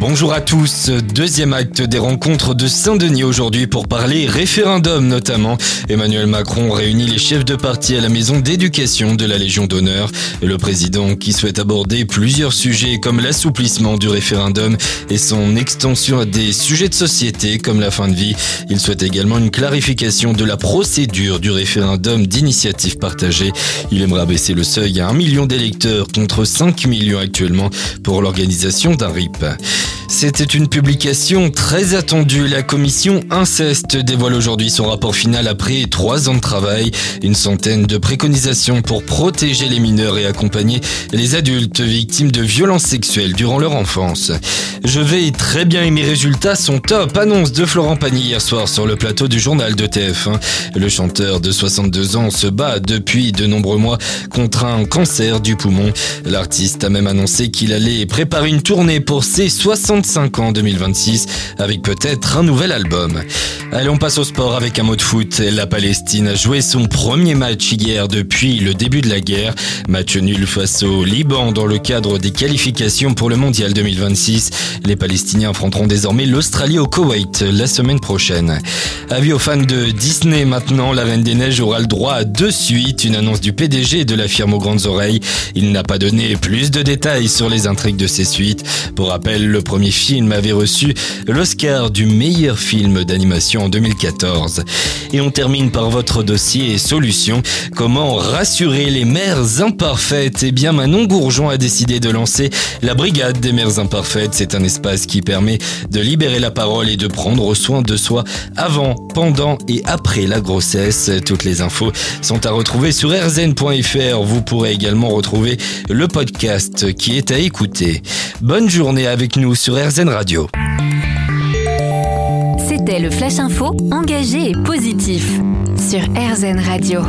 Bonjour à tous, deuxième acte des rencontres de Saint-Denis aujourd'hui pour parler référendum notamment. Emmanuel Macron réunit les chefs de parti à la maison d'éducation de la Légion d'honneur. Le président qui souhaite aborder plusieurs sujets comme l'assouplissement du référendum et son extension à des sujets de société comme la fin de vie. Il souhaite également une clarification de la procédure du référendum d'initiative partagée. Il aimerait baisser le seuil à 1 million d'électeurs contre 5 millions actuellement pour l'organisation d'un RIP. C'était une publication très attendue. La commission Inceste dévoile aujourd'hui son rapport final après trois ans de travail. Une centaine de préconisations pour protéger les mineurs et accompagner les adultes victimes de violences sexuelles durant leur enfance. Je vais très bien et mes résultats sont top. Annonce de Florent Pagny hier soir sur le plateau du journal de TF1. Le chanteur de 62 ans se bat depuis de nombreux mois contre un cancer du poumon. L'artiste a même annoncé qu'il allait préparer une tournée pour ses 65 ans 2026 avec peut-être un nouvel album. Allez, on passe au sport avec un mot de foot. La Palestine a joué son premier match hier depuis le début de la guerre. Match nul face au Liban dans le cadre des qualifications pour le Mondial 2026. Les Palestiniens affronteront désormais l'Australie au Koweït la semaine prochaine. Avis aux fans de Disney maintenant, la Reine des Neiges aura le droit à deux suites, une annonce du PDG de la firme aux grandes oreilles. Il n'a pas donné plus de détails sur les intrigues de ces suites. Pour rappel, le premier film avait reçu l'Oscar du meilleur film d'animation en 2014. Et on termine par votre dossier solution. Comment rassurer les mères imparfaites? Eh bien, Manon Gourjon a décidé de lancer la Brigade des mères imparfaites. C'est un espace qui permet de libérer la parole et de prendre soin de soi avant, pendant et après la grossesse. Toutes les infos sont à retrouver sur rzn.fr. Vous pourrez également retrouver le podcast qui est à écouter. Bonne journée avec nous sur RZN Radio. C'était le Flash Info, engagé et positif sur RZN Radio.